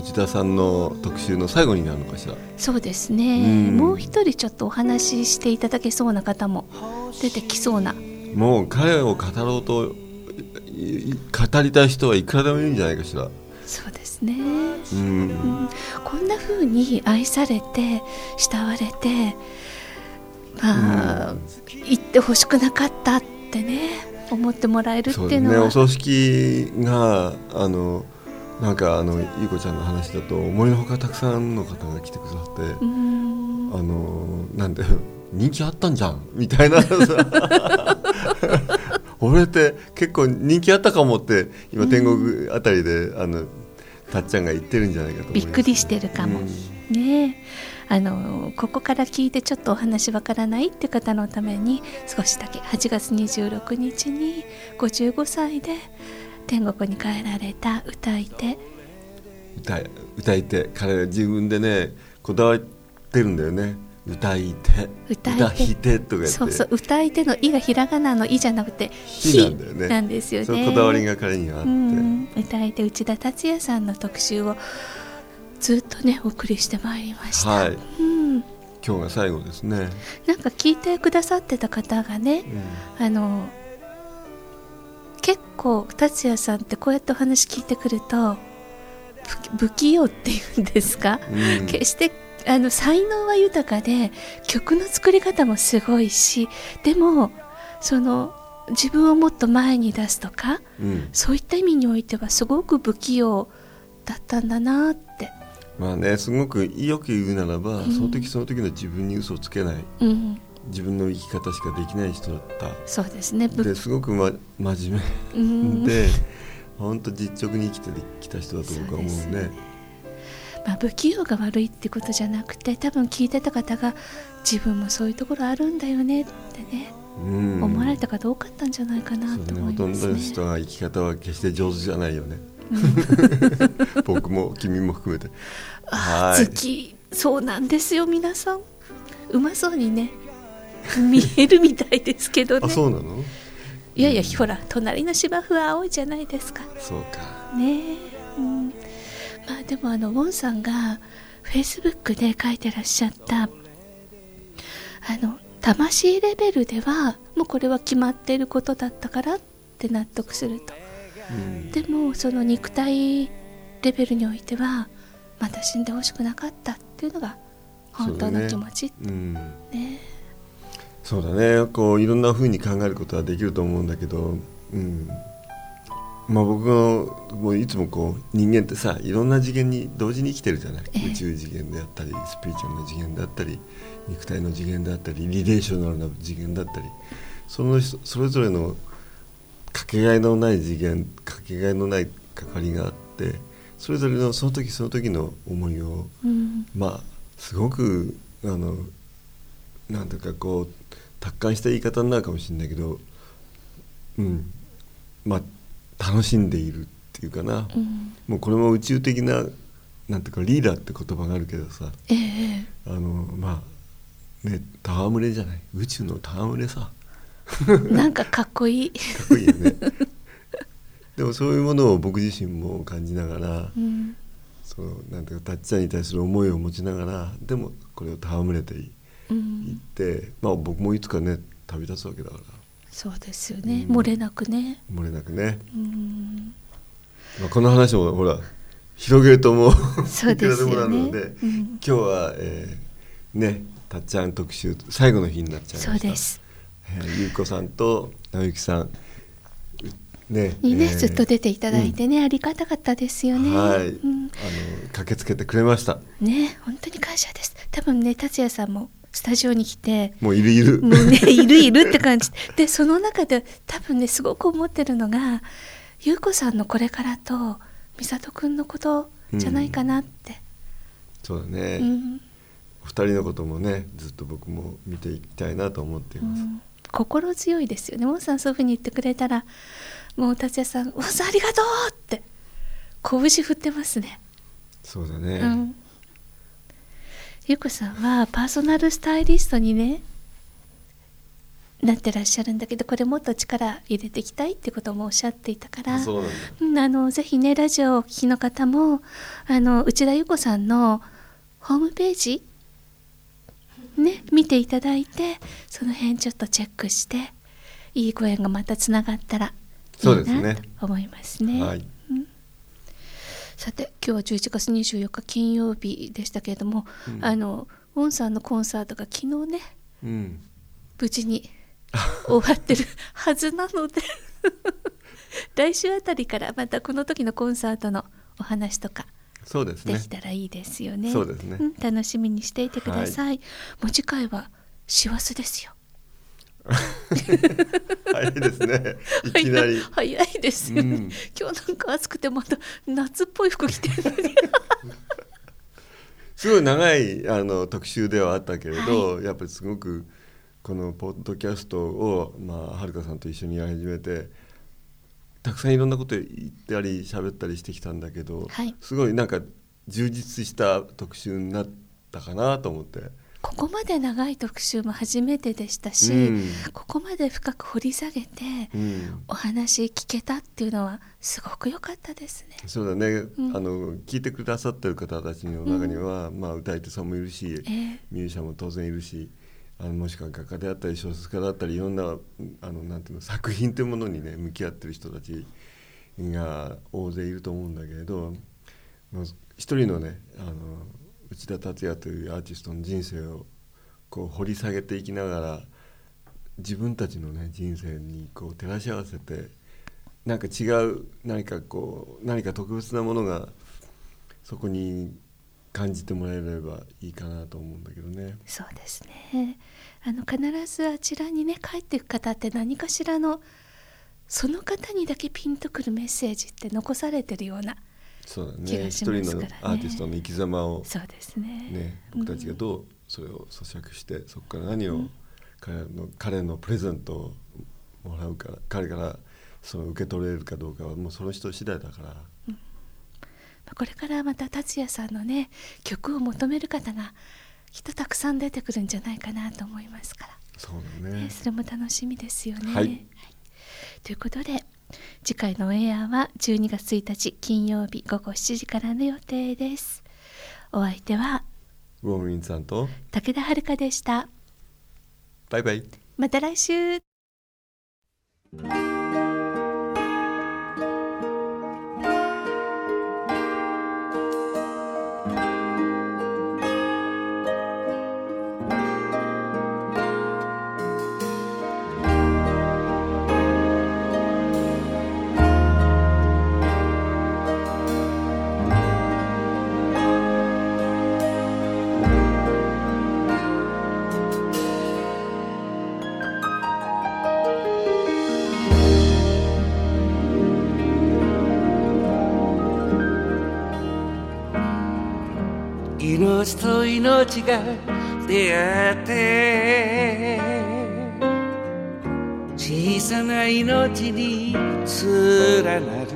内田さんの特集の最後になるのかしら？そうですね。うん。もう一人ちょっとお話ししていただけそうな方も出てきそうな。もう彼を語ろうと語りたい人はいくらでもいるんじゃないかしら。そうですね。うん。こんな風に愛されて慕われてまあ、言ってほしくなかったってね思ってもらえるっていうのは。ですね。お葬式があのなんかあのゆうこちゃんの話だと思いのほかたくさんの方が来てくださって、あのなんで人気あったんじゃんみたいな。さ 俺って結構人気あったかもって今天国あたりで、あのたっちゃんが言ってるんじゃないかと思いますびっくりしてるかも、ねえ。あのここから聞いてちょっとお話わからないって方のために少しだけ8月26日に55歳で天国に帰られた歌い手。歌い歌い手。彼は自分でねこだわってるんだよね。歌い手。歌い手。とかそうそう。歌い手の「い」がひらがなの「い」じゃなくて「火なんだよね。なんですよね。こだわりが彼にはあって、うん。歌い手内田達也さんの特集をずっとねお送りしてまいりました、はい。うん、今日が最後ですね、なんか聞いてくださってた方がねあの結構達也さんってこうやってお話聞いてくると不不器用っていうんですか、うん。決してあの才能は豊かで曲の作り方もすごいしでもその自分をもっと前に出すとかうん。そういった意味においてはすごく不器用だったんだなって、まあねすごくよく言うならば、ん。その時その時の自分に嘘をつけない。うん、自分の生き方しかできない人だった。そうですね。ぶですごく、ま、真面うん。目で本当実直に生きてきた人だと僕は思うね。そうね。まあ、不器用が悪いってことじゃなくて多分聞いてた方が自分もそういうところあるんだよねってね、うん。思われた方多かったんじゃないかなそうね、と思ほとんどのいますね。人は生き方は決して上手じゃないよね。僕も君も含めて。あはい。月そうなんですよ皆さん。うまそうにね 見えるみたいですけどね。あそうなの？いやいやほら隣の芝生は青いじゃないですか。そうか。ねえ、うん、まあでもあのウォンさんがフェイスブックで書いてらっしゃったあの魂レベルではもうこれは決まっていることだったからって納得すると。うん。でもその肉体レベルにおいてはまだ死んでほしくなかったっていうのが本当の気持ち。うん。ねそうだね。こういろんな風に考えることはできると思うんだけど、うん。まあ、僕のもういつもこう人間ってさいろんな次元に同時に生きてるじゃない、ええ。宇宙次元であったりスピリチュアルな次元であったり肉体の次元であったりリレーショナルな次元だったりその人それぞれのかけがえのない次元かけがえのない関わりがあってそれぞれのその時その時の思いをうん。まあすごくあのなんていうかこう達観した言い方になるかもしれないけど、うん、まあ楽しんでいるっていうかな、うん。もうこれも宇宙的ななんていうかリーダーって言葉があるけどさ。ええ。あのまあね戯れじゃない。宇宙の戯れさ。なんかかっこいい、かっこいいよね。でもそういうものを僕自身も感じながらうん。そのなんていうかたっちゃんに対する思いを持ちながらでもこれを戯れていういっん、て、まあ僕もいつかね旅立つわけだから。そうですよね、うん。漏れなくね、漏れなくね、うん、まあ、この話もほら広げるともうそうですよね。いくらでもなるので、うん。今日は、えーねたっちゃん特集最後の日になっちゃいました。そうです。えーゆうこさんと直之さん。うねにね、えーずっと出ていただいてね、ありがたかったですよね、はい、うん、あの駆けつけてくれました。ね本当に感謝です。多分ね達也さんもスタジオに来てもういるいる、もうねいるいるって感じ。でその中で多分ねすごく思ってるのが優子さんのこれからと美里くんのことじゃないかなって、そうだね、うん。お二人のこともねずっと僕も見ていきたいなと思っていうます、ん。心強いですよね。モンさんそういうふうに言ってくれたらもう達也さん「モンさんありがとう!」って拳振ってますね。そうだね、うんゆうこさんはパーソナルスタイリストにねなってらっしゃるんだけどこれもっと力入れていきたいってこともおっしゃっていたからそうなんあのぜひねラジオをお聞きの方もあの内田裕子さんのホームページね見ていただいてその辺ちょっとチェックしていいご縁がまたつながったらいそういですね。なと思いますね。はいさて今日は11月24日金曜日でしたけれども、うんあのウォンさんのコンサートが昨日ねうん無事に終わってるはずなので 来週あたりからまたこの時のコンサートのお話とかそうですねできたらいいですよね。そうですねん楽しみにしていてください。もう次回は師走ですよ。早いですね。いきなり。早いです。よね、うん。今日なんか暑くてまた夏っぽい服着てるのに。すごい長いあの特集ではあったけれど、やっぱりすごくこのポッドキャストを、まあ、はるかさんと一緒にやり始めてたくさんいろんなこと言ったり喋ったりしてきたんだけど、はい。すごいなんか充実した特集になったかなと思って。ここまで長い特集も初めてでしたし、うん。ここまで深く掘り下げてうん。お話聞けたっていうのはすごく良かったですね。そうだね、ん。あの聞いてくださってる方たちの中には、まあ、歌い手さんもいるし、ええ。ミュージシャンも当然いるしあのもしくは画家であったり小説家だったりいろんなあのなんていうの作品というものにね向き合ってる人たちが大勢いると思うんだけれどまあ一人のねあの内田達也というアーティストの人生をこう掘り下げていきながら自分たちのね人生にこう照らし合わせてなんか違う何かこう何か特別なものがそこに感じてもらえればいいかなと思うんだけどね。そうですねあの必ずあちらにね帰っていく方って何かしらのその方にだけピンとくるメッセージって残されてるようなそうだね。一人のアーティストの生き様をそうですね。ね僕たちがどうそれを咀嚼してそこから何を彼の彼のプレゼントをもらうか彼からその受け取れるかどうかはもうその人次第だから。これからまた達也さんのね曲を求める方がきっとたくさん出てくるんじゃないかなと思いますから、そうだね。ね、それも楽しみですよね。はい。ということで次回のオンエアは12月1日金曜日午後7時からの予定です。お相手はウォーミンさんと武田遥でした。バイバイまた来週命と命が出会って小さな命に連なる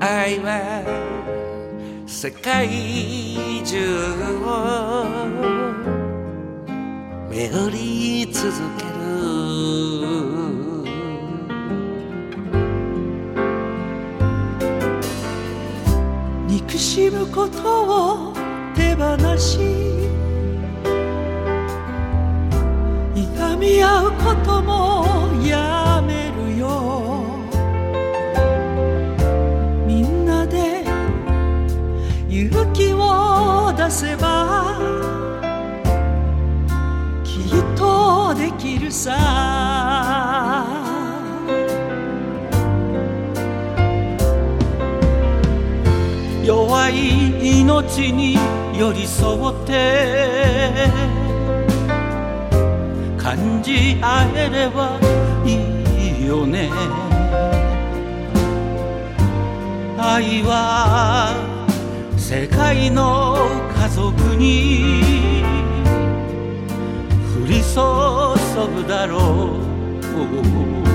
愛は世界中を巡り続ける。しむことを手放し痛み合うこともやめるよみんなで勇気を出せば命に寄り添って感じ合えればいいよね。愛は世界の家族に降り注ぐだろう。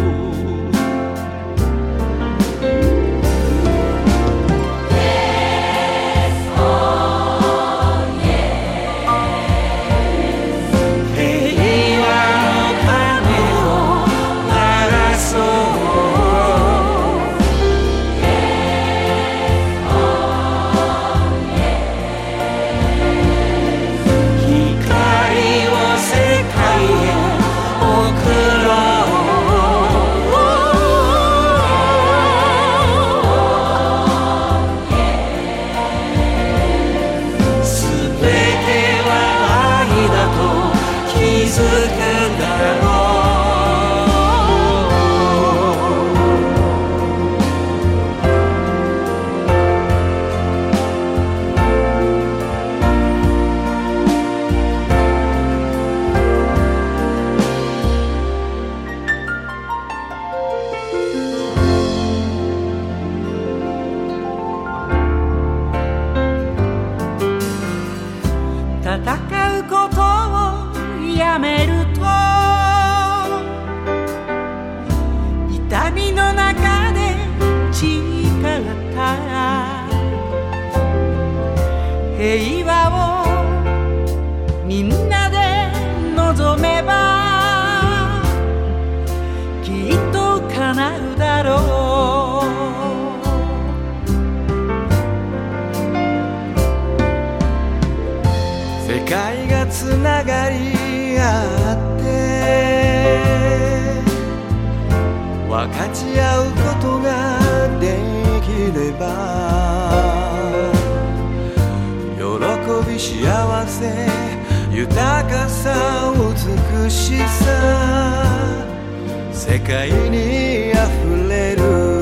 めばきっと叶うだろう。世界がつながり合って分かち合うことができれば喜び幸せ豊かさ美しさ世界にあふれる。